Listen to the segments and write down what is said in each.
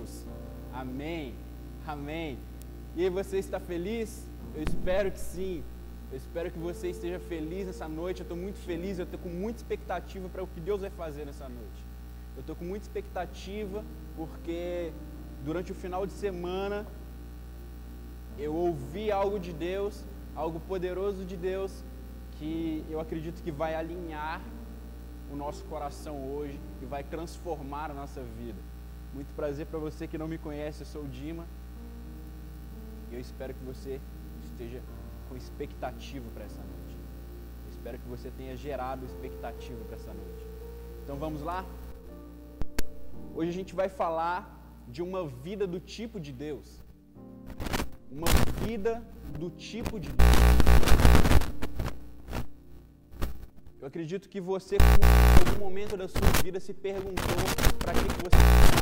Jesus. Amém. Amém. E aí, você está feliz? Eu espero que sim. Eu espero que você esteja feliz nessa noite. Eu estou muito feliz, eu estou com muita expectativa para o que Deus vai fazer nessa noite. Eu estou com muita expectativa porque durante o final de semana eu ouvi algo de Deus, algo poderoso de Deus, que eu acredito que vai alinhar o nosso coração hoje e vai transformar a nossa vida. Muito prazer para você que não me conhece, eu sou o Dima. E eu espero que você esteja com expectativa para essa noite. Eu espero que você tenha gerado expectativa para essa noite. Então vamos lá? Hoje a gente vai falar de uma vida do tipo de Deus. Uma vida do tipo de Deus. Eu acredito que você, em algum momento da sua vida, se perguntou para que, que você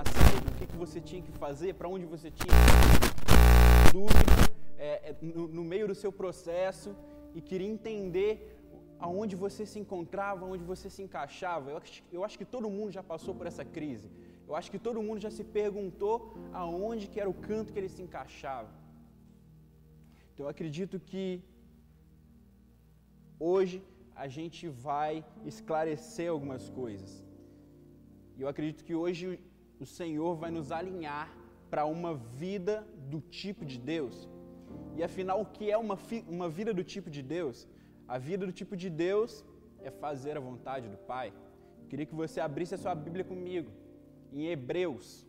você tinha que fazer, para onde você tinha que dúvida é, é, no, no meio do seu processo e queria entender aonde você se encontrava, onde você se encaixava. Eu acho, eu acho que todo mundo já passou por essa crise. Eu acho que todo mundo já se perguntou aonde que era o canto que ele se encaixava. Então eu acredito que hoje a gente vai esclarecer algumas coisas. E eu acredito que hoje o Senhor vai nos alinhar para uma vida do tipo de Deus. E afinal, o que é uma, uma vida do tipo de Deus? A vida do tipo de Deus é fazer a vontade do Pai. Eu queria que você abrisse a sua Bíblia comigo, em Hebreus.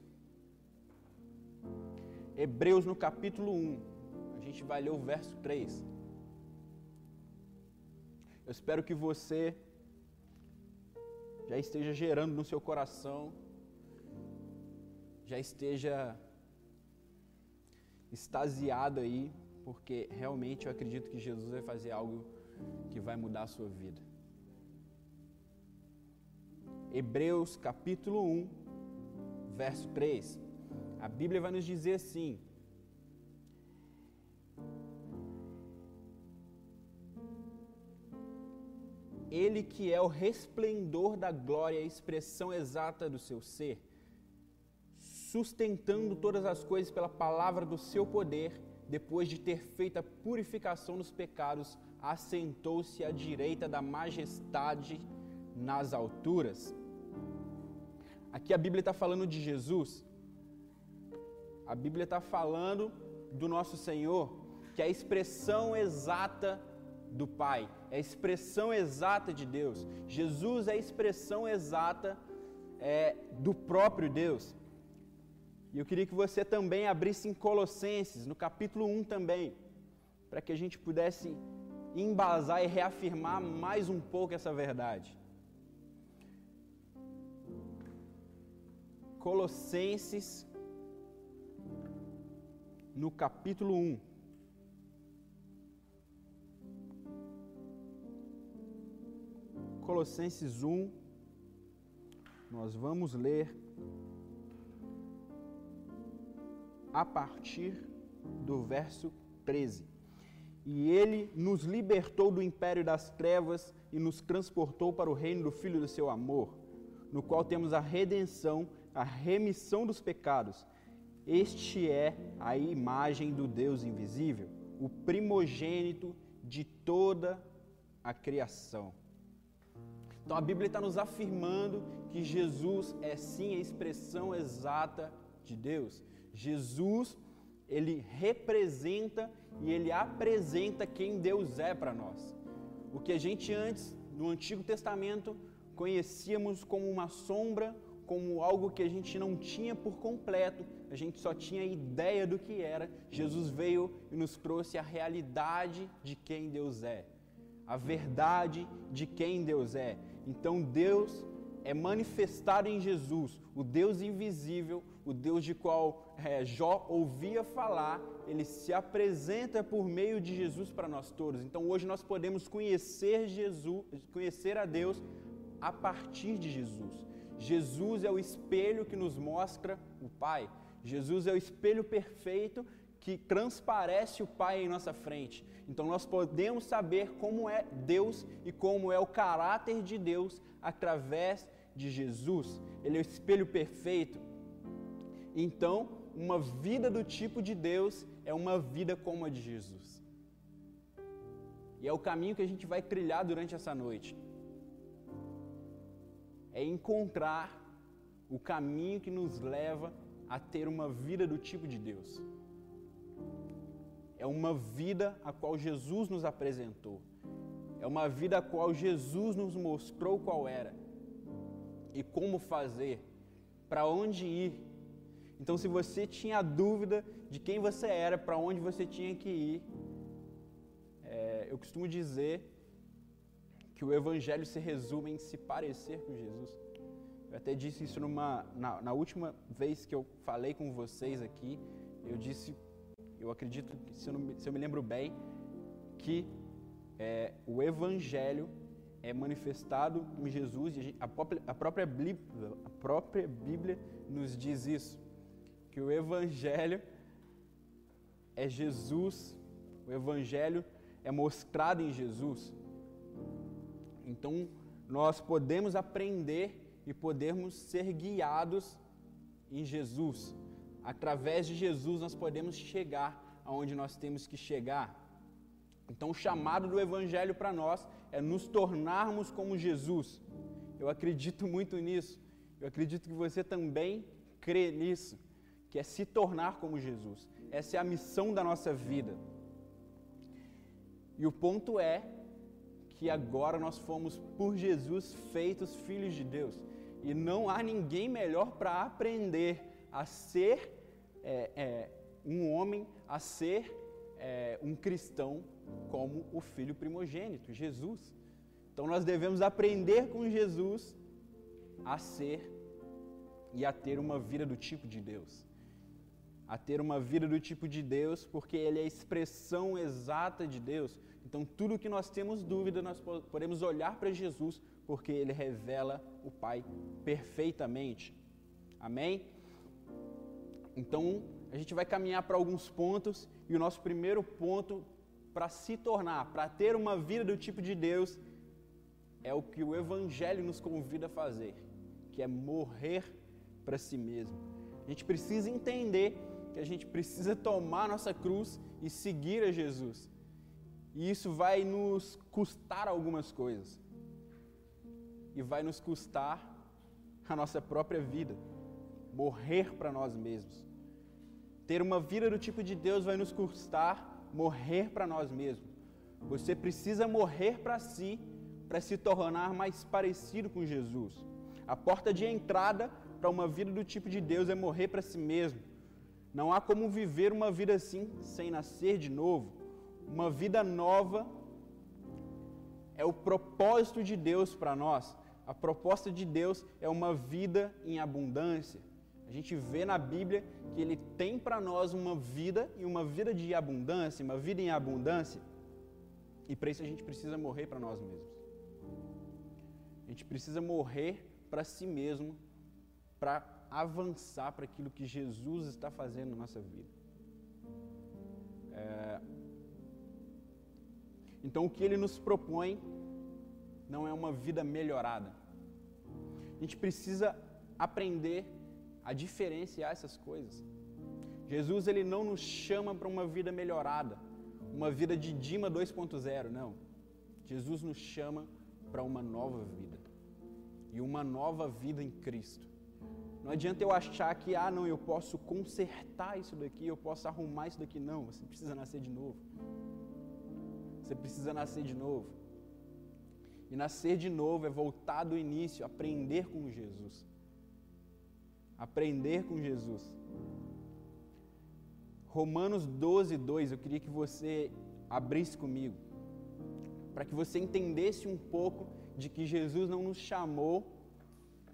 Hebreus no capítulo 1. A gente vai ler o verso 3. Eu espero que você já esteja gerando no seu coração, já esteja extasiado aí, porque realmente eu acredito que Jesus vai fazer algo que vai mudar a sua vida. Hebreus capítulo 1, verso 3. A Bíblia vai nos dizer assim: Ele que é o resplendor da glória, a expressão exata do seu ser, sustentando todas as coisas pela palavra do seu poder, depois de ter feito a purificação dos pecados, assentou-se à direita da majestade nas alturas. Aqui a Bíblia está falando de Jesus. A Bíblia está falando do nosso Senhor, que é a expressão exata do Pai, é a expressão exata de Deus. Jesus é a expressão exata é, do próprio Deus. E eu queria que você também abrisse em Colossenses, no capítulo 1 também, para que a gente pudesse embasar e reafirmar mais um pouco essa verdade. Colossenses, no capítulo 1. Colossenses 1, nós vamos ler a partir do verso 13. E ele nos libertou do império das trevas e nos transportou para o reino do Filho do seu amor, no qual temos a redenção, a remissão dos pecados. Este é a imagem do Deus invisível, o primogênito de toda a criação. Então a Bíblia está nos afirmando que Jesus é sim a expressão exata de Deus. Jesus, ele representa e ele apresenta quem Deus é para nós. O que a gente antes, no Antigo Testamento, conhecíamos como uma sombra, como algo que a gente não tinha por completo, a gente só tinha ideia do que era. Jesus veio e nos trouxe a realidade de quem Deus é, a verdade de quem Deus é. Então Deus é manifestado em Jesus, o Deus invisível, o Deus de qual é, Jó ouvia falar, ele se apresenta por meio de Jesus para nós todos. Então hoje nós podemos conhecer Jesus, conhecer a Deus a partir de Jesus. Jesus é o espelho que nos mostra o Pai. Jesus é o espelho perfeito que transparece o Pai em nossa frente. Então nós podemos saber como é Deus e como é o caráter de Deus através de Jesus. Ele é o espelho perfeito. Então uma vida do tipo de Deus é uma vida como a de Jesus. E é o caminho que a gente vai trilhar durante essa noite. É encontrar o caminho que nos leva a ter uma vida do tipo de Deus. É uma vida a qual Jesus nos apresentou. É uma vida a qual Jesus nos mostrou qual era e como fazer, para onde ir. Então, se você tinha dúvida de quem você era, para onde você tinha que ir, é, eu costumo dizer que o Evangelho se resume em se parecer com Jesus. Eu até disse isso numa, na, na última vez que eu falei com vocês aqui. Eu disse, eu acredito, se eu, não, se eu me lembro bem, que é, o Evangelho é manifestado em Jesus e a, própria, a, própria a própria Bíblia nos diz isso, que o Evangelho é Jesus, o Evangelho é mostrado em Jesus. Então, nós podemos aprender e podemos ser guiados em Jesus. Através de Jesus, nós podemos chegar aonde nós temos que chegar. Então, o chamado do Evangelho para nós é nos tornarmos como Jesus. Eu acredito muito nisso. Eu acredito que você também crê nisso, que é se tornar como Jesus. Essa é a missão da nossa vida. E o ponto é que agora nós fomos por Jesus feitos filhos de Deus. E não há ninguém melhor para aprender a ser é, é, um homem, a ser é, um cristão como o filho primogênito, Jesus. Então nós devemos aprender com Jesus a ser e a ter uma vida do tipo de Deus. A ter uma vida do tipo de Deus, porque Ele é a expressão exata de Deus. Então, tudo que nós temos dúvida, nós podemos olhar para Jesus, porque Ele revela o Pai perfeitamente. Amém? Então, a gente vai caminhar para alguns pontos, e o nosso primeiro ponto para se tornar, para ter uma vida do tipo de Deus, é o que o Evangelho nos convida a fazer, que é morrer para si mesmo. A gente precisa entender que a gente precisa tomar nossa cruz e seguir a Jesus. E isso vai nos custar algumas coisas. E vai nos custar a nossa própria vida. Morrer para nós mesmos. Ter uma vida do tipo de Deus vai nos custar morrer para nós mesmos. Você precisa morrer para si para se tornar mais parecido com Jesus. A porta de entrada para uma vida do tipo de Deus é morrer para si mesmo. Não há como viver uma vida assim sem nascer de novo. Uma vida nova é o propósito de Deus para nós. A proposta de Deus é uma vida em abundância. A gente vê na Bíblia que Ele tem para nós uma vida e uma vida de abundância, uma vida em abundância. E para isso a gente precisa morrer para nós mesmos. A gente precisa morrer para si mesmo, para avançar para aquilo que Jesus está fazendo na nossa vida. É... Então, o que ele nos propõe não é uma vida melhorada. A gente precisa aprender a diferenciar essas coisas. Jesus ele não nos chama para uma vida melhorada, uma vida de Dima 2.0, não. Jesus nos chama para uma nova vida e uma nova vida em Cristo. Não adianta eu achar que, ah, não, eu posso consertar isso daqui, eu posso arrumar isso daqui. Não, você precisa nascer de novo. Você precisa nascer de novo. E nascer de novo é voltar do início, aprender com Jesus aprender com Jesus. Romanos 12, 2, eu queria que você abrisse comigo, para que você entendesse um pouco de que Jesus não nos chamou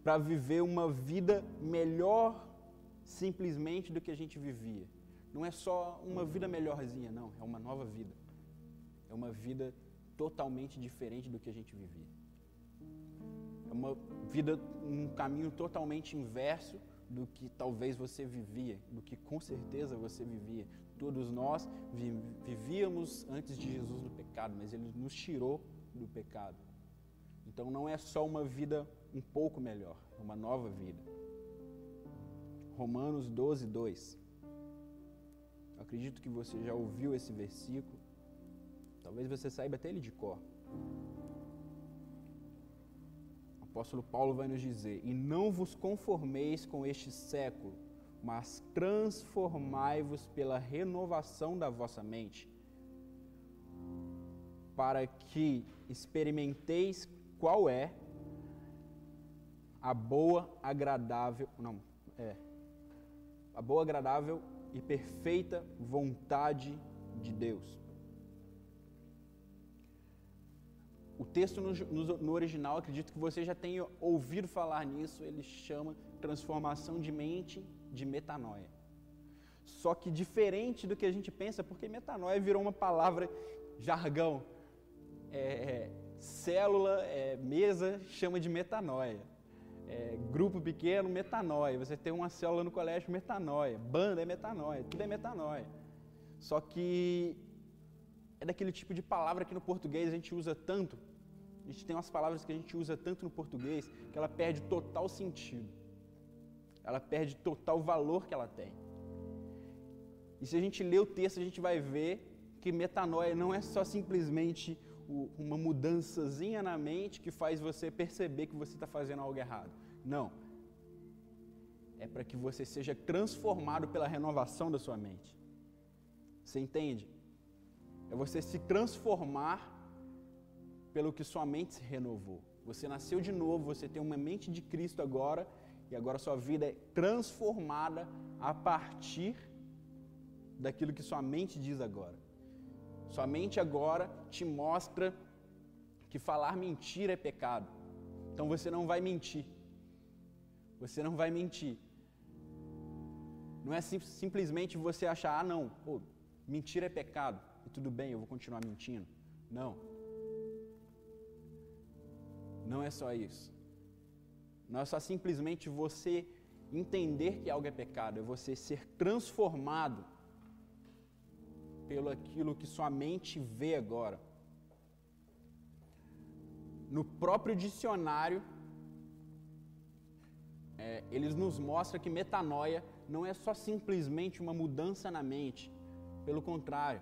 para viver uma vida melhor simplesmente do que a gente vivia. Não é só uma vida melhorzinha, não, é uma nova vida. É uma vida totalmente diferente do que a gente vivia. É uma vida, um caminho totalmente inverso do que talvez você vivia, do que com certeza você vivia. Todos nós vivíamos antes de Jesus no pecado, mas ele nos tirou do pecado. Então não é só uma vida um pouco melhor, uma nova vida. Romanos 12, 2. Eu acredito que você já ouviu esse versículo. Talvez você saiba até ele de cor. O apóstolo Paulo vai nos dizer: E não vos conformeis com este século, mas transformai-vos pela renovação da vossa mente, para que experimenteis qual é a boa, agradável, não, é, a boa, agradável e perfeita vontade de Deus. O texto no, no, no, original, acredito que você já tenha ouvido falar nisso, ele chama transformação de mente de metanoia. Só que diferente do que a gente pensa, porque metanoia virou uma palavra jargão. É, é, célula, é, mesa, chama de metanoia. É, grupo pequeno, metanoia. Você tem uma célula no colégio, metanoia. Banda é metanoia. Tudo é metanoia. Só que é daquele tipo de palavra que no português a gente usa tanto. A gente tem umas palavras que a gente usa tanto no português que ela perde total sentido. Ela perde total valor que ela tem. E se a gente ler o texto, a gente vai ver que metanoia não é só simplesmente uma mudançazinha na mente que faz você perceber que você está fazendo algo errado. Não. É para que você seja transformado pela renovação da sua mente. Você entende? É você se transformar pelo que sua mente se renovou. Você nasceu de novo, você tem uma mente de Cristo agora, e agora sua vida é transformada a partir daquilo que sua mente diz agora. Sua mente agora te mostra que falar mentira é pecado. Então você não vai mentir. Você não vai mentir. Não é sim, simplesmente você achar, ah, não, pô, mentira é pecado e tudo bem, eu vou continuar mentindo. Não. Não é só isso. Não é só simplesmente você entender que algo é pecado, é você ser transformado pelo aquilo que sua mente vê agora. No próprio dicionário, é, eles nos mostram que metanoia não é só simplesmente uma mudança na mente. Pelo contrário,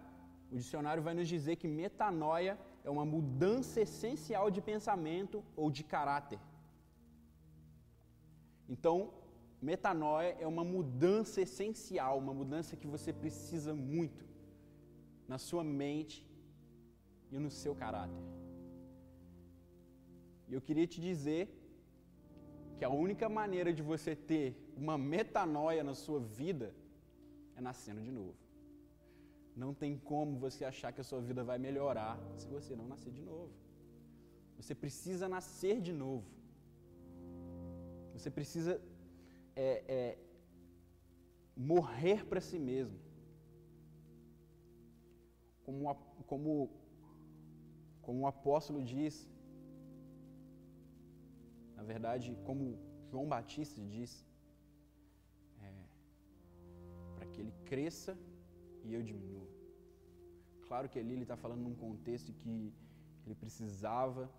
o dicionário vai nos dizer que metanoia é uma mudança essencial de pensamento ou de caráter. Então, metanoia é uma mudança essencial, uma mudança que você precisa muito na sua mente e no seu caráter. E eu queria te dizer que a única maneira de você ter uma metanoia na sua vida é nascendo de novo. Não tem como você achar que a sua vida vai melhorar se você não nascer de novo. Você precisa nascer de novo. Você precisa é, é, morrer para si mesmo como, como, como o apóstolo diz, na verdade, como João Batista diz, é, para que ele cresça e eu diminua. Claro que ali ele está falando num contexto que ele precisava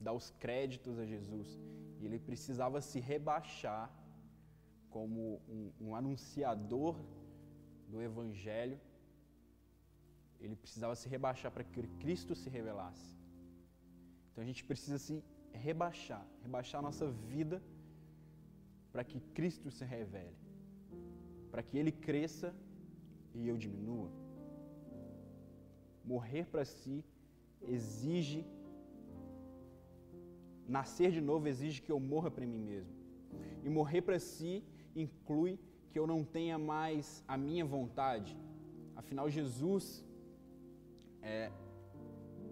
dar os créditos a Jesus e ele precisava se rebaixar como um, um anunciador do Evangelho ele precisava se rebaixar para que Cristo se revelasse. Então a gente precisa se rebaixar, rebaixar a nossa vida para que Cristo se revele, para que Ele cresça e eu diminua. Morrer para si exige, nascer de novo exige que eu morra para mim mesmo. E morrer para si inclui que eu não tenha mais a minha vontade. Afinal, Jesus é,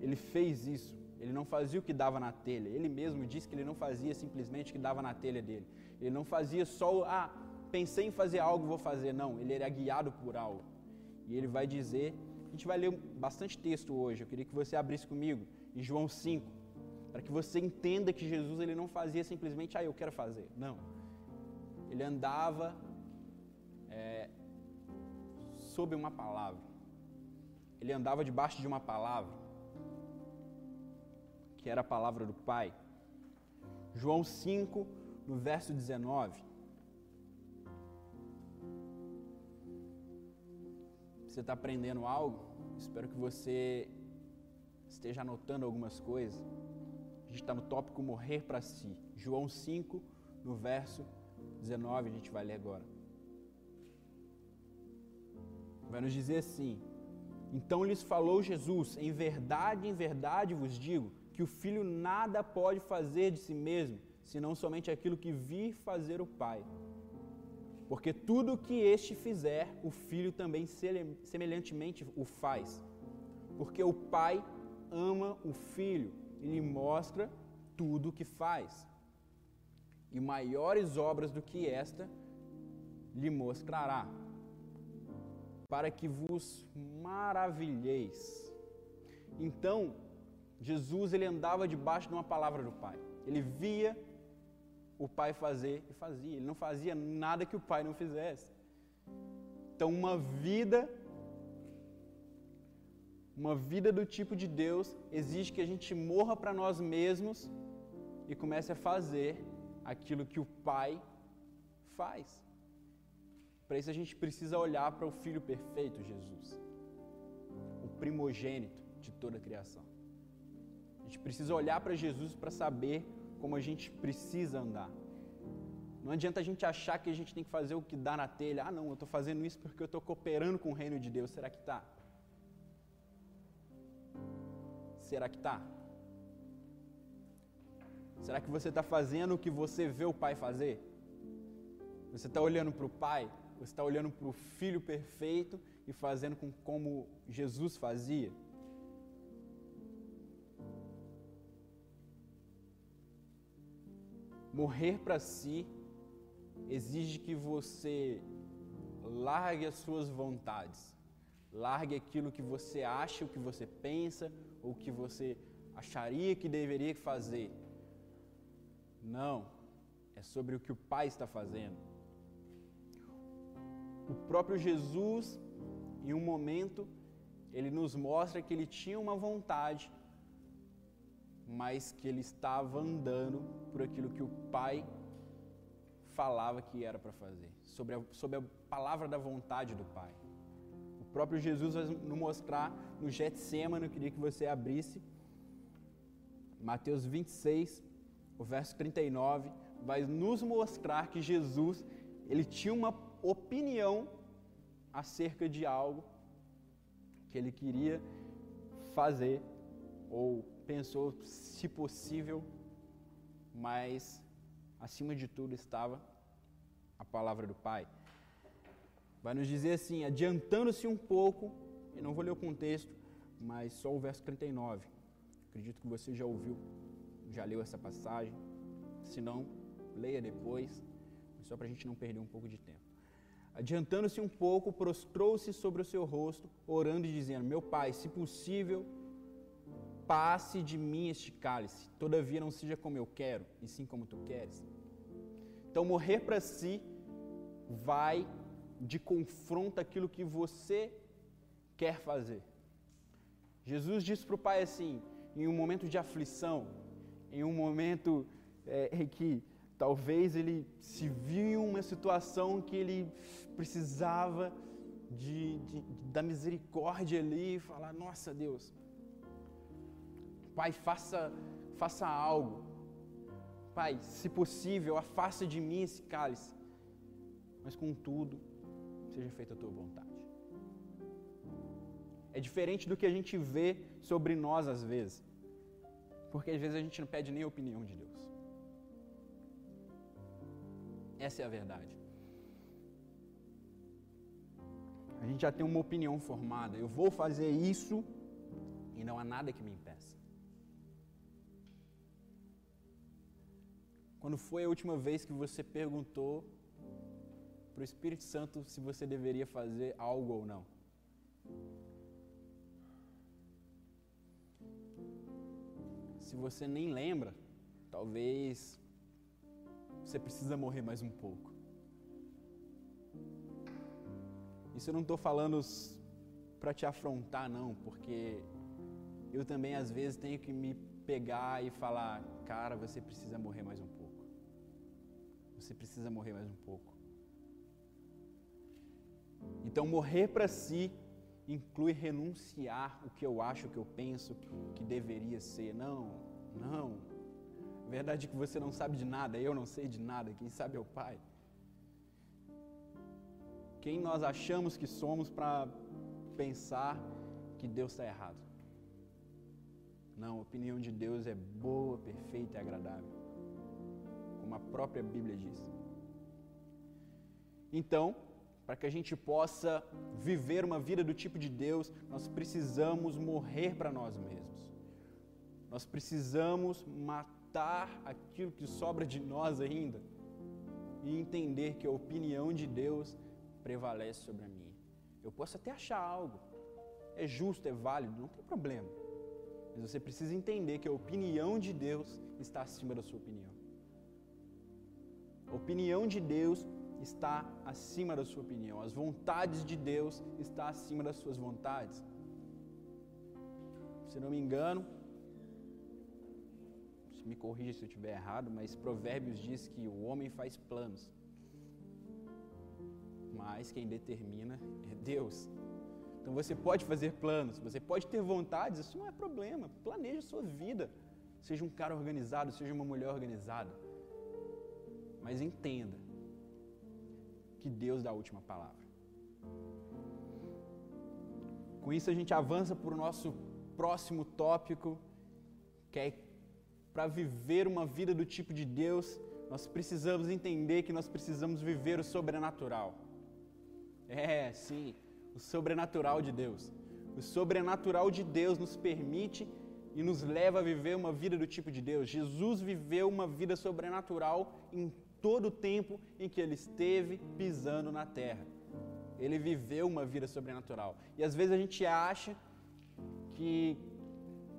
ele fez isso. Ele não fazia o que dava na telha. Ele mesmo disse que ele não fazia simplesmente o que dava na telha dele. Ele não fazia só ah, pensei em fazer algo, vou fazer. Não, ele era guiado por algo. E ele vai dizer, a gente vai ler bastante texto hoje. Eu queria que você abrisse comigo em João 5, para que você entenda que Jesus ele não fazia simplesmente, ah, eu quero fazer. Não. Ele andava é, sob uma palavra ele andava debaixo de uma palavra, que era a palavra do Pai. João 5, no verso 19. Você está aprendendo algo? Espero que você esteja anotando algumas coisas. A gente está no tópico morrer para si. João 5, no verso 19, a gente vai ler agora. Vai nos dizer assim: então lhes falou Jesus: Em verdade, em verdade vos digo que o filho nada pode fazer de si mesmo, senão somente aquilo que vir fazer o Pai. Porque tudo que este fizer, o filho também semelhantemente o faz. Porque o Pai ama o filho e lhe mostra tudo o que faz. E maiores obras do que esta lhe mostrará, para que vos maravilheis. Então, Jesus ele andava debaixo de uma palavra do Pai. Ele via o pai fazer e fazia. Ele não fazia nada que o pai não fizesse. Então, uma vida, uma vida do tipo de Deus, exige que a gente morra para nós mesmos e comece a fazer aquilo que o pai faz. Para isso, a gente precisa olhar para o Filho perfeito, Jesus, o primogênito de toda a criação. A gente precisa olhar para Jesus para saber como a gente precisa andar. Não adianta a gente achar que a gente tem que fazer o que dá na telha. Ah, não, eu estou fazendo isso porque eu estou cooperando com o reino de Deus. Será que está? Será que está? Será que você está fazendo o que você vê o Pai fazer? Você está olhando para o Pai? Você está olhando para o Filho perfeito e fazendo com como Jesus fazia? Morrer para si exige que você largue as suas vontades, largue aquilo que você acha, o que você pensa, ou que você acharia que deveria fazer. Não, é sobre o que o Pai está fazendo. O próprio Jesus, em um momento, ele nos mostra que ele tinha uma vontade, mas que ele estava andando por aquilo que o Pai falava que era para fazer, sobre a, sobre a palavra da vontade do Pai. O próprio Jesus vai nos mostrar no Getsemane, eu queria que você abrisse, Mateus 26, o verso 39, vai nos mostrar que Jesus, ele tinha uma opinião acerca de algo que ele queria fazer ou pensou, se possível, mas acima de tudo estava a palavra do Pai. Vai nos dizer assim, adiantando-se um pouco, e não vou ler o contexto, mas só o verso 39. Acredito que você já ouviu, já leu essa passagem. Se não, leia depois, só para a gente não perder um pouco de tempo. Adiantando-se um pouco, prostrou-se sobre o seu rosto, orando e dizendo: Meu pai, se possível, passe de mim este cálice, todavia não seja como eu quero, e sim como tu queres. Então, morrer para si vai de confronto aquilo que você quer fazer. Jesus disse para o Pai assim, em um momento de aflição, em um momento é, em que talvez ele se viu em uma situação que ele precisava de, de, da misericórdia ali e falar: Nossa Deus, Pai, faça, faça algo. Pai, se possível, afasta de mim esse cálice. Mas contudo, seja feita a tua vontade. É diferente do que a gente vê sobre nós às vezes. Porque às vezes a gente não pede nem a opinião de Deus. Essa é a verdade. A gente já tem uma opinião formada. Eu vou fazer isso e não há nada que me impeça. Quando foi a última vez que você perguntou para o Espírito Santo se você deveria fazer algo ou não? Se você nem lembra, talvez você precisa morrer mais um pouco. Isso eu não estou falando para te afrontar, não, porque eu também às vezes tenho que me pegar e falar, cara, você precisa morrer mais um pouco. Você precisa morrer mais um pouco. Então, morrer para si inclui renunciar o que eu acho, o que eu penso que deveria ser. Não, não. A verdade é que você não sabe de nada, eu não sei de nada, quem sabe é o Pai. Quem nós achamos que somos para pensar que Deus está errado? Não, a opinião de Deus é boa, perfeita e agradável, como a própria Bíblia diz. Então, para que a gente possa viver uma vida do tipo de Deus, nós precisamos morrer para nós mesmos. Nós precisamos matar aquilo que sobra de nós ainda e entender que a opinião de Deus prevalece sobre a minha. Eu posso até achar algo, é justo, é válido, não tem problema. Mas você precisa entender que a opinião de Deus está acima da sua opinião. A opinião de Deus está acima da sua opinião. As vontades de Deus estão acima das suas vontades. Se não me engano, me corrija se eu estiver errado, mas Provérbios diz que o homem faz planos, mas quem determina é Deus. Então você pode fazer planos, você pode ter vontades, isso não é problema. Planeje a sua vida. Seja um cara organizado, seja uma mulher organizada. Mas entenda que Deus dá a última palavra. Com isso a gente avança para o nosso próximo tópico, que é para viver uma vida do tipo de Deus, nós precisamos entender que nós precisamos viver o sobrenatural. É, sim, o sobrenatural de Deus. O sobrenatural de Deus nos permite e nos leva a viver uma vida do tipo de Deus. Jesus viveu uma vida sobrenatural em todo o tempo em que ele esteve pisando na terra. Ele viveu uma vida sobrenatural. E às vezes a gente acha que,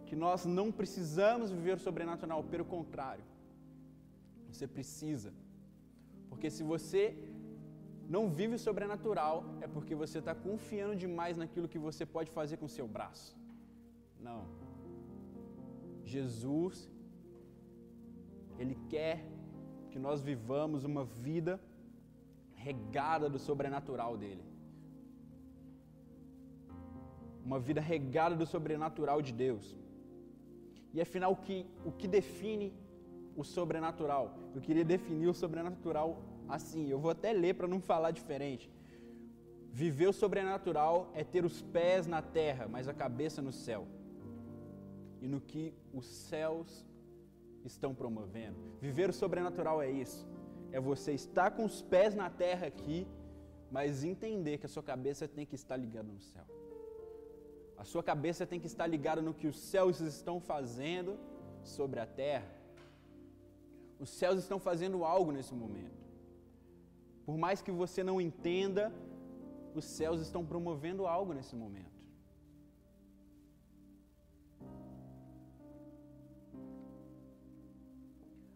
que nós não precisamos viver o sobrenatural, pelo contrário. Você precisa. Porque se você não vive o sobrenatural, é porque você está confiando demais naquilo que você pode fazer com o seu braço. Não. Jesus, Ele quer que nós vivamos uma vida regada do sobrenatural dele. Uma vida regada do sobrenatural de Deus. E afinal, o que, o que define o sobrenatural? Eu queria definir o sobrenatural assim. Eu vou até ler para não falar diferente. Viver o sobrenatural é ter os pés na terra, mas a cabeça no céu. E no que os céus estão promovendo. Viver o sobrenatural é isso. É você estar com os pés na terra aqui, mas entender que a sua cabeça tem que estar ligada no céu. A sua cabeça tem que estar ligada no que os céus estão fazendo sobre a terra. Os céus estão fazendo algo nesse momento. Por mais que você não entenda, os céus estão promovendo algo nesse momento.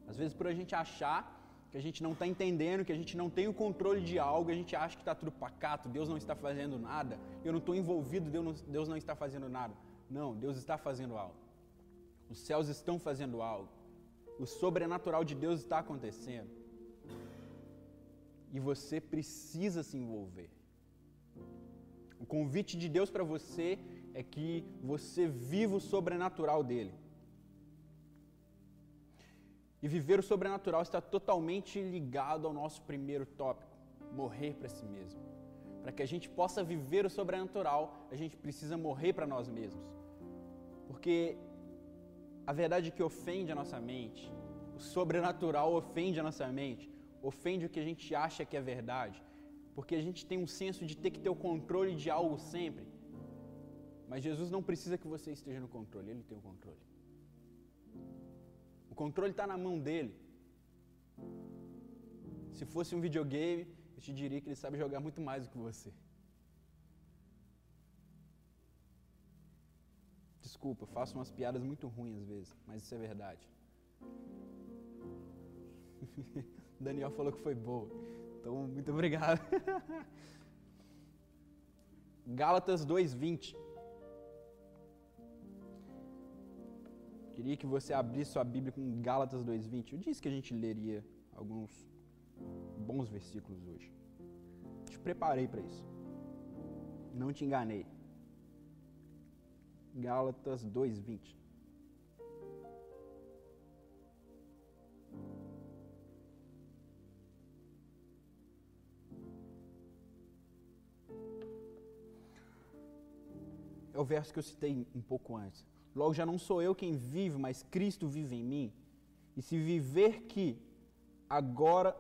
Às vezes, por a gente achar que a gente não está entendendo, que a gente não tem o controle de algo, a gente acha que está tudo pacato, Deus não está fazendo nada, eu não estou envolvido, Deus não, Deus não está fazendo nada. Não, Deus está fazendo algo. Os céus estão fazendo algo. O sobrenatural de Deus está acontecendo. E você precisa se envolver. O convite de Deus para você é que você viva o sobrenatural dele. E viver o sobrenatural está totalmente ligado ao nosso primeiro tópico: morrer para si mesmo. Para que a gente possa viver o sobrenatural, a gente precisa morrer para nós mesmos. Porque a verdade que ofende a nossa mente, o sobrenatural ofende a nossa mente, ofende o que a gente acha que é verdade, porque a gente tem um senso de ter que ter o controle de algo sempre. Mas Jesus não precisa que você esteja no controle, Ele tem o controle controle está na mão dele. Se fosse um videogame, eu te diria que ele sabe jogar muito mais do que você. Desculpa, faço umas piadas muito ruins às vezes, mas isso é verdade. Daniel falou que foi boa. Então, muito obrigado. Gálatas 2:20. Queria que você abrisse sua Bíblia com Gálatas 2:20. Eu disse que a gente leria alguns bons versículos hoje. Te preparei para isso. Não te enganei. Gálatas 2:20. É o verso que eu citei um pouco antes. Logo já não sou eu quem vive, mas Cristo vive em mim. E se viver que agora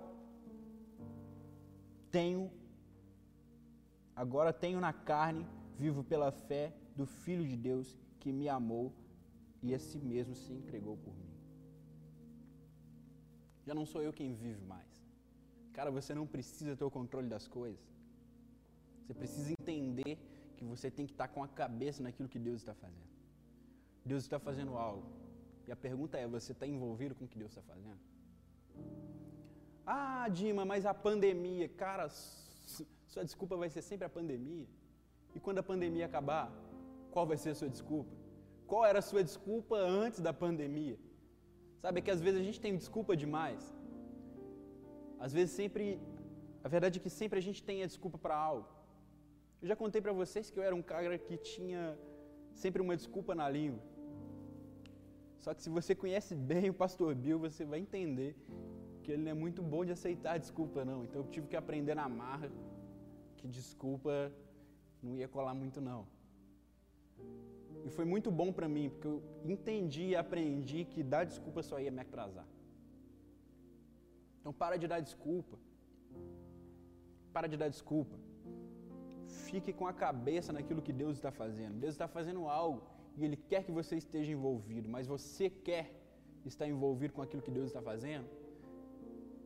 tenho agora tenho na carne, vivo pela fé do filho de Deus que me amou e a si mesmo se entregou por mim. Já não sou eu quem vive mais. Cara, você não precisa ter o controle das coisas. Você precisa entender que você tem que estar com a cabeça naquilo que Deus está fazendo. Deus está fazendo algo. E a pergunta é: você está envolvido com o que Deus está fazendo? Ah, Dima, mas a pandemia, cara, sua desculpa vai ser sempre a pandemia. E quando a pandemia acabar, qual vai ser a sua desculpa? Qual era a sua desculpa antes da pandemia? Sabe que às vezes a gente tem desculpa demais. Às vezes sempre, a verdade é que sempre a gente tem a desculpa para algo. Eu já contei para vocês que eu era um cara que tinha sempre uma desculpa na língua. Só que se você conhece bem o pastor Bill, você vai entender que ele não é muito bom de aceitar desculpa não. Então eu tive que aprender na marra que desculpa não ia colar muito não. E foi muito bom para mim, porque eu entendi e aprendi que dar desculpa só ia me atrasar. Então para de dar desculpa. Para de dar desculpa. Fique com a cabeça naquilo que Deus está fazendo. Deus está fazendo algo e Ele quer que você esteja envolvido, mas você quer estar envolvido com aquilo que Deus está fazendo?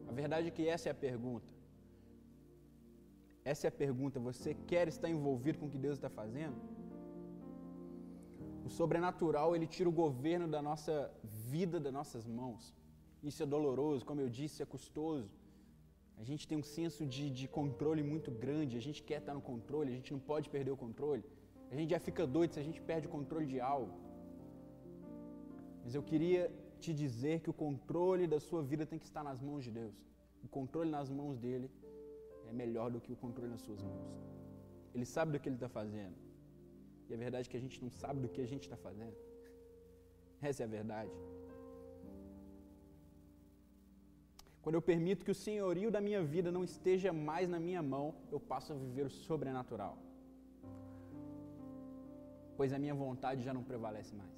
A verdade é que essa é a pergunta. Essa é a pergunta. Você quer estar envolvido com o que Deus está fazendo? O sobrenatural, ele tira o governo da nossa vida das nossas mãos. Isso é doloroso, como eu disse, é custoso. A gente tem um senso de, de controle muito grande, a gente quer estar no controle, a gente não pode perder o controle. A gente já fica doido se a gente perde o controle de algo. Mas eu queria te dizer que o controle da sua vida tem que estar nas mãos de Deus. O controle nas mãos dele é melhor do que o controle nas suas mãos. Ele sabe do que ele está fazendo. E a verdade é que a gente não sabe do que a gente está fazendo. Essa é a verdade. Quando eu permito que o senhorio da minha vida não esteja mais na minha mão, eu passo a viver o sobrenatural. Pois a minha vontade já não prevalece mais.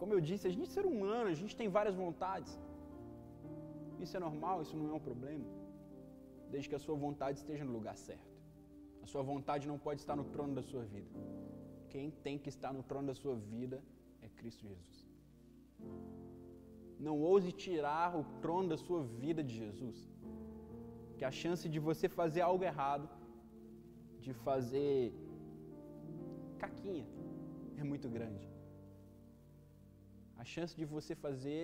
Como eu disse, a gente é ser humano, a gente tem várias vontades. Isso é normal, isso não é um problema desde que a sua vontade esteja no lugar certo. A sua vontade não pode estar no trono da sua vida. Quem tem que estar no trono da sua vida é Cristo Jesus. Não ouse tirar o trono da sua vida de Jesus. Que a chance de você fazer algo errado, de fazer caquinha, é muito grande. A chance de você fazer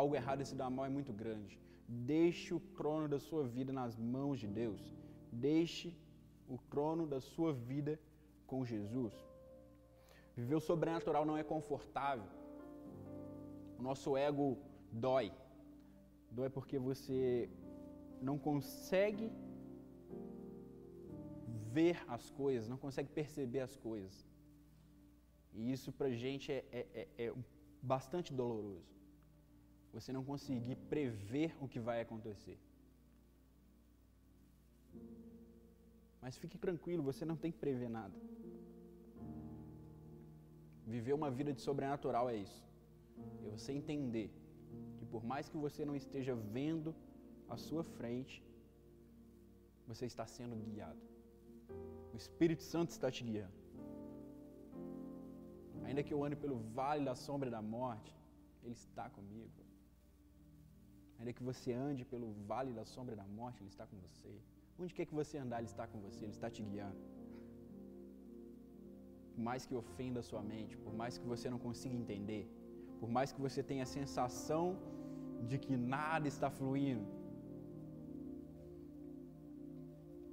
algo errado e se dar mal é muito grande. Deixe o trono da sua vida nas mãos de Deus. Deixe o trono da sua vida com Jesus. Viver o sobrenatural não é confortável. O nosso ego dói. Dói porque você não consegue ver as coisas, não consegue perceber as coisas. E isso pra gente é, é, é, é bastante doloroso você não conseguir prever o que vai acontecer. Mas fique tranquilo, você não tem que prever nada. Viver uma vida de sobrenatural é isso. É você entender que por mais que você não esteja vendo à sua frente, você está sendo guiado. O Espírito Santo está te guiando. Ainda que eu ande pelo vale da sombra da morte, Ele está comigo. Ainda que você ande pelo vale da sombra da morte, Ele está com você. Onde quer que você andar, Ele está com você, Ele está te guiando. Por mais que ofenda a sua mente, por mais que você não consiga entender, por mais que você tenha a sensação de que nada está fluindo,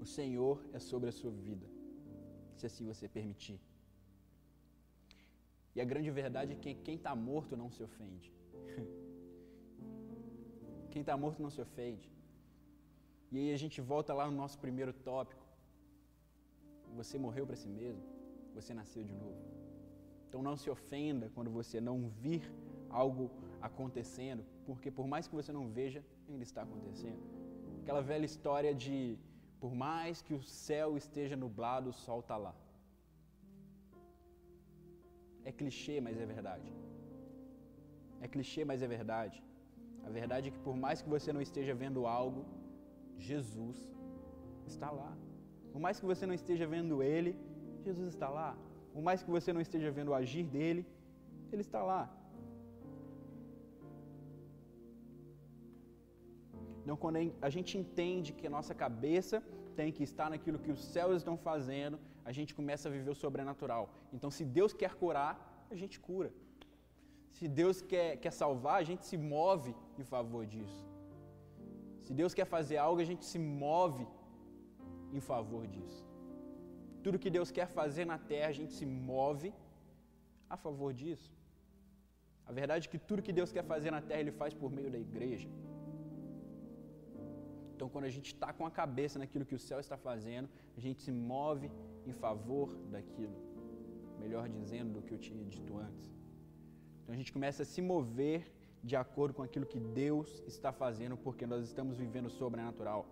o Senhor é sobre a sua vida, se assim você permitir. E a grande verdade é que quem está morto não se ofende. Quem está morto não se ofende. E aí a gente volta lá no nosso primeiro tópico. Você morreu para si mesmo. você nasceu de novo. Então não se ofenda quando você não vir algo acontecendo, porque por mais que você não veja, ainda está acontecendo. Aquela velha história de por mais que o céu esteja nublado, o sol está lá. É clichê, mas é verdade. É clichê, mas é verdade. A verdade é que por mais que você não esteja vendo algo, Jesus está lá. Por mais que você não esteja vendo Ele, Jesus está lá. Por mais que você não esteja vendo o agir dele, Ele está lá. Então, quando a gente entende que a nossa cabeça tem que estar naquilo que os céus estão fazendo, a gente começa a viver o sobrenatural. Então, se Deus quer curar, a gente cura. Se Deus quer, quer salvar, a gente se move em favor disso. Se Deus quer fazer algo, a gente se move em favor disso. Tudo que Deus quer fazer na terra, a gente se move a favor disso. A verdade é que tudo que Deus quer fazer na terra, Ele faz por meio da igreja. Então, quando a gente está com a cabeça naquilo que o céu está fazendo, a gente se move em favor daquilo. Melhor dizendo do que eu tinha dito antes. Então, a gente começa a se mover de acordo com aquilo que Deus está fazendo, porque nós estamos vivendo sobrenatural.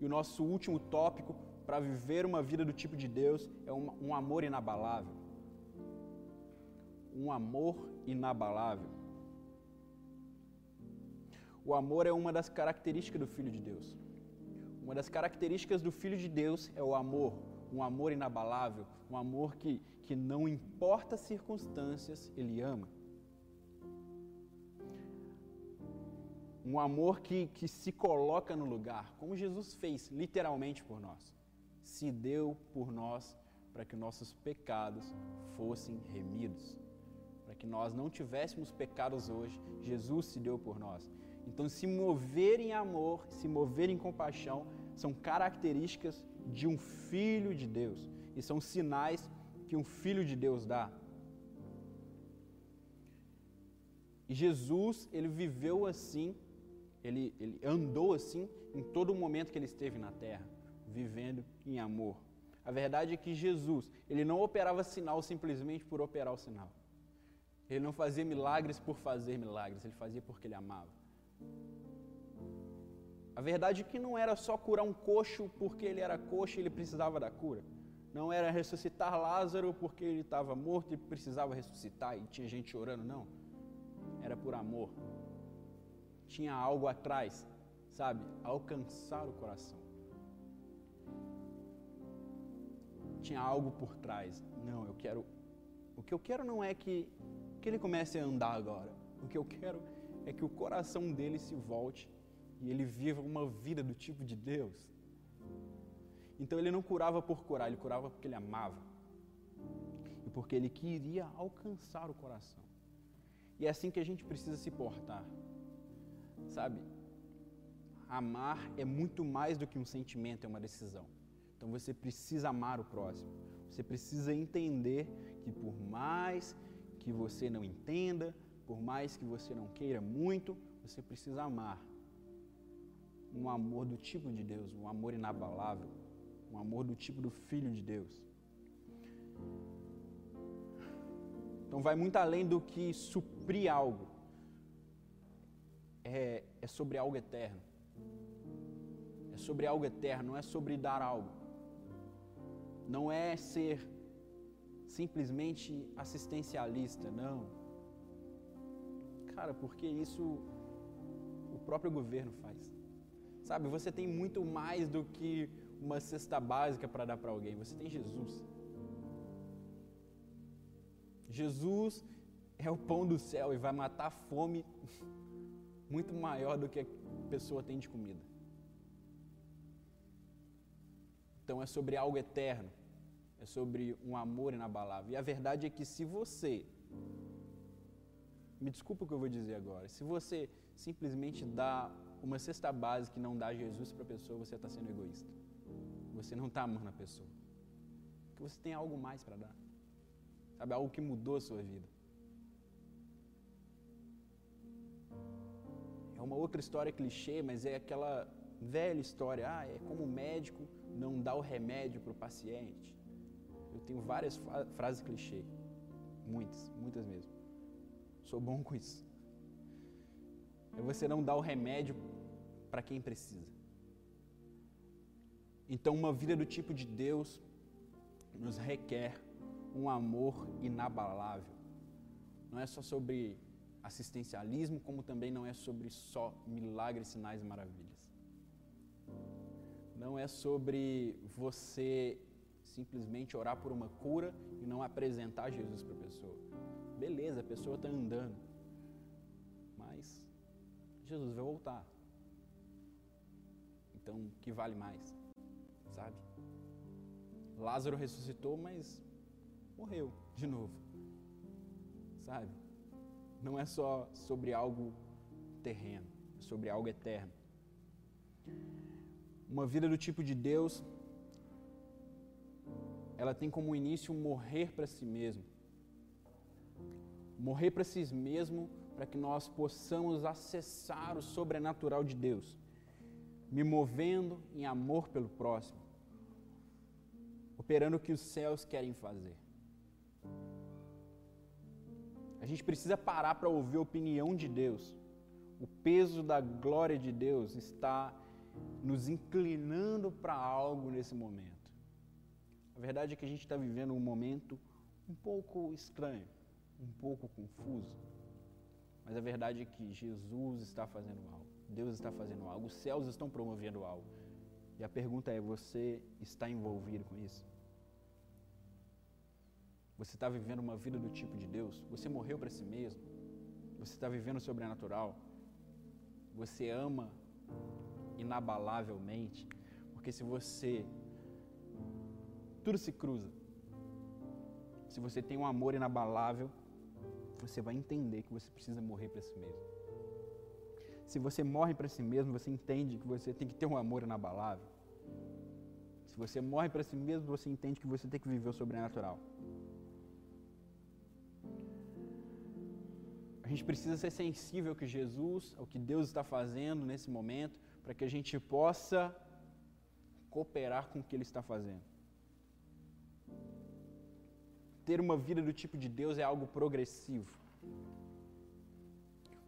E o nosso último tópico para viver uma vida do tipo de Deus é um, um amor inabalável. Um amor inabalável. O amor é uma das características do Filho de Deus. Uma das características do Filho de Deus é o amor, um amor inabalável, um amor que, que não importa as circunstâncias, ele ama. Um amor que, que se coloca no lugar, como Jesus fez literalmente por nós. Se deu por nós para que nossos pecados fossem remidos. Para que nós não tivéssemos pecados hoje, Jesus se deu por nós. Então, se mover em amor, se mover em compaixão, são características de um filho de Deus e são sinais que um filho de Deus dá. E Jesus, ele viveu assim, ele, ele andou assim em todo o momento que ele esteve na terra, vivendo em amor. A verdade é que Jesus, ele não operava sinal simplesmente por operar o sinal. Ele não fazia milagres por fazer milagres, ele fazia porque ele amava. A verdade é que não era só curar um coxo porque ele era coxo e ele precisava da cura. Não era ressuscitar Lázaro porque ele estava morto e precisava ressuscitar e tinha gente chorando, não. Era por amor. Tinha algo atrás, sabe? Alcançar o coração. Tinha algo por trás. Não, eu quero. O que eu quero não é que, que ele comece a andar agora. O que eu quero é que o coração dele se volte e ele viva uma vida do tipo de Deus. Então ele não curava por curar, ele curava porque ele amava. E porque ele queria alcançar o coração. E é assim que a gente precisa se portar. Sabe? Amar é muito mais do que um sentimento, é uma decisão. Então você precisa amar o próximo. Você precisa entender que por mais que você não entenda, por mais que você não queira muito, você precisa amar. Um amor do tipo de Deus, um amor inabalável, um amor do tipo do Filho de Deus. Então vai muito além do que suprir algo. É, é sobre algo eterno. É sobre algo eterno, não é sobre dar algo. Não é ser simplesmente assistencialista, não Cara, porque isso o próprio governo faz. Sabe, você tem muito mais do que uma cesta básica para dar para alguém. Você tem Jesus. Jesus é o pão do céu e vai matar a fome muito maior do que a pessoa tem de comida. Então é sobre algo eterno, é sobre um amor inabalável. E a verdade é que se você me desculpa o que eu vou dizer agora. Se você simplesmente dá uma cesta básica e não dá Jesus para a pessoa, você está sendo egoísta. Você não está amando a pessoa. Porque você tem algo mais para dar. Sabe, algo que mudou a sua vida. É uma outra história clichê, mas é aquela velha história. Ah, é como o médico não dá o remédio para o paciente. Eu tenho várias frases clichê. Muitas, muitas mesmo. Sou bom com isso. É você não dar o remédio para quem precisa. Então, uma vida do tipo de Deus nos requer um amor inabalável. Não é só sobre assistencialismo, como também não é sobre só milagres, sinais e maravilhas. Não é sobre você simplesmente orar por uma cura e não apresentar Jesus para a pessoa. Beleza, a pessoa está andando, mas Jesus vai voltar. Então, o que vale mais? Sabe? Lázaro ressuscitou, mas morreu de novo. Sabe? Não é só sobre algo terreno, é sobre algo eterno. Uma vida do tipo de Deus, ela tem como início morrer para si mesmo. Morrer para si mesmo para que nós possamos acessar o sobrenatural de Deus, me movendo em amor pelo próximo, operando o que os céus querem fazer. A gente precisa parar para ouvir a opinião de Deus. O peso da glória de Deus está nos inclinando para algo nesse momento. A verdade é que a gente está vivendo um momento um pouco estranho, um pouco confuso. Mas a verdade é que Jesus está fazendo algo, Deus está fazendo algo, os céus estão promovendo algo. E a pergunta é: você está envolvido com isso? Você está vivendo uma vida do tipo de Deus? Você morreu para si mesmo? Você está vivendo o sobrenatural? Você ama inabalavelmente? Porque se você. Tudo se cruza. Se você tem um amor inabalável, você vai entender que você precisa morrer para si mesmo. Se você morre para si mesmo, você entende que você tem que ter um amor inabalável. Se você morre para si mesmo, você entende que você tem que viver o sobrenatural. A gente precisa ser sensível ao que Jesus, ao que Deus está fazendo nesse momento, para que a gente possa cooperar com o que Ele está fazendo. Ter uma vida do tipo de Deus é algo progressivo.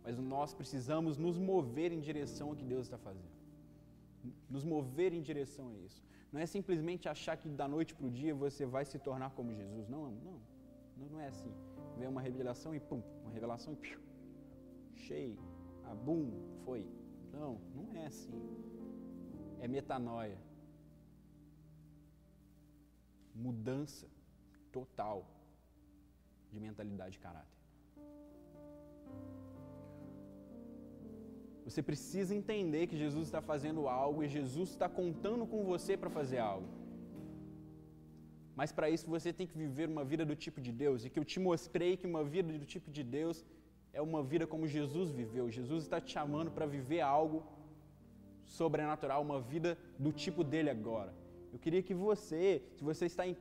Mas nós precisamos nos mover em direção ao que Deus está fazendo. Nos mover em direção a isso. Não é simplesmente achar que da noite para o dia você vai se tornar como Jesus. Não, não. Não é assim. Vem uma revelação e pum, uma revelação e piu, cheio, a bum, foi. Não, não é assim. É metanoia. Mudança total de mentalidade e caráter. Você precisa entender que Jesus está fazendo algo e Jesus está contando com você para fazer algo. Mas para isso você tem que viver uma vida do tipo de Deus. E que eu te mostrei que uma vida do tipo de Deus é uma vida como Jesus viveu. Jesus está te chamando para viver algo sobrenatural, uma vida do tipo dele agora. Eu queria que você, se você está em,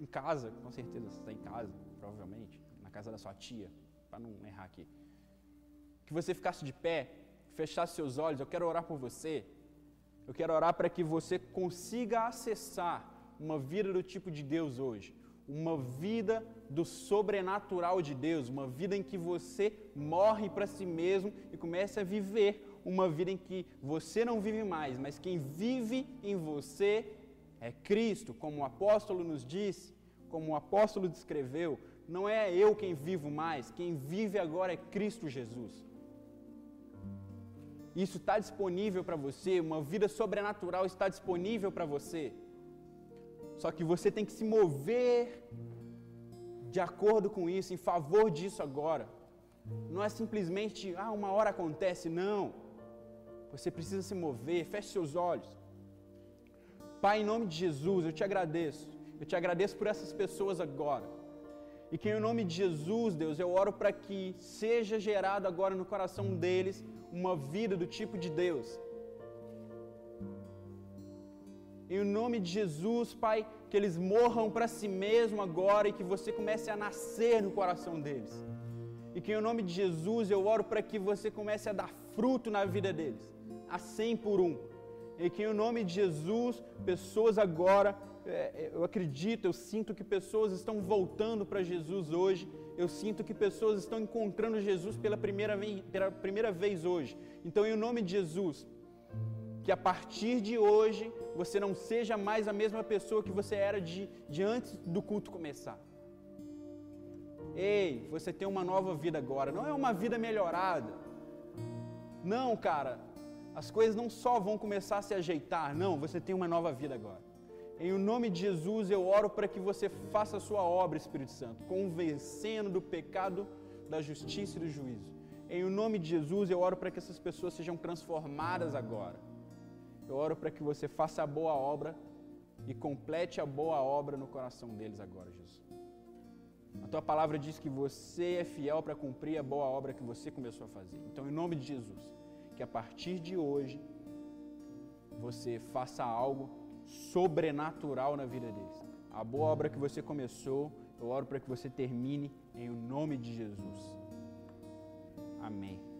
em casa, com certeza você está em casa, provavelmente, na casa da sua tia, para não errar aqui, que você ficasse de pé, fechasse seus olhos. Eu quero orar por você. Eu quero orar para que você consiga acessar uma vida do tipo de Deus hoje. Uma vida do sobrenatural de Deus, uma vida em que você morre para si mesmo e começa a viver uma vida em que você não vive mais, mas quem vive em você é Cristo, como o apóstolo nos disse, como o apóstolo descreveu. Não é eu quem vivo mais, quem vive agora é Cristo Jesus. Isso está disponível para você, uma vida sobrenatural está disponível para você. Só que você tem que se mover de acordo com isso, em favor disso agora. Não é simplesmente, ah, uma hora acontece, não. Você precisa se mover, feche seus olhos. Pai, em nome de Jesus, eu te agradeço. Eu te agradeço por essas pessoas agora. E que em nome de Jesus, Deus, eu oro para que seja gerado agora no coração deles uma vida do tipo de Deus. Em nome de Jesus, Pai, que eles morram para si mesmo agora e que você comece a nascer no coração deles. E que em nome de Jesus eu oro para que você comece a dar fruto na vida deles, a cem por um. E que em nome de Jesus, pessoas agora, é, é, eu acredito, eu sinto que pessoas estão voltando para Jesus hoje. Eu sinto que pessoas estão encontrando Jesus pela primeira, vez, pela primeira vez hoje. Então, em nome de Jesus, que a partir de hoje você não seja mais a mesma pessoa que você era de, de antes do culto começar. Ei, você tem uma nova vida agora, não é uma vida melhorada. Não, cara, as coisas não só vão começar a se ajeitar, não, você tem uma nova vida agora. Em nome de Jesus, eu oro para que você faça a sua obra, Espírito Santo, convencendo do pecado, da justiça e do juízo. Em nome de Jesus, eu oro para que essas pessoas sejam transformadas agora. Eu oro para que você faça a boa obra e complete a boa obra no coração deles agora, Jesus. A tua palavra diz que você é fiel para cumprir a boa obra que você começou a fazer. Então, em nome de Jesus, que a partir de hoje você faça algo sobrenatural na vida deles. A boa obra que você começou, eu oro para que você termine em nome de Jesus. Amém.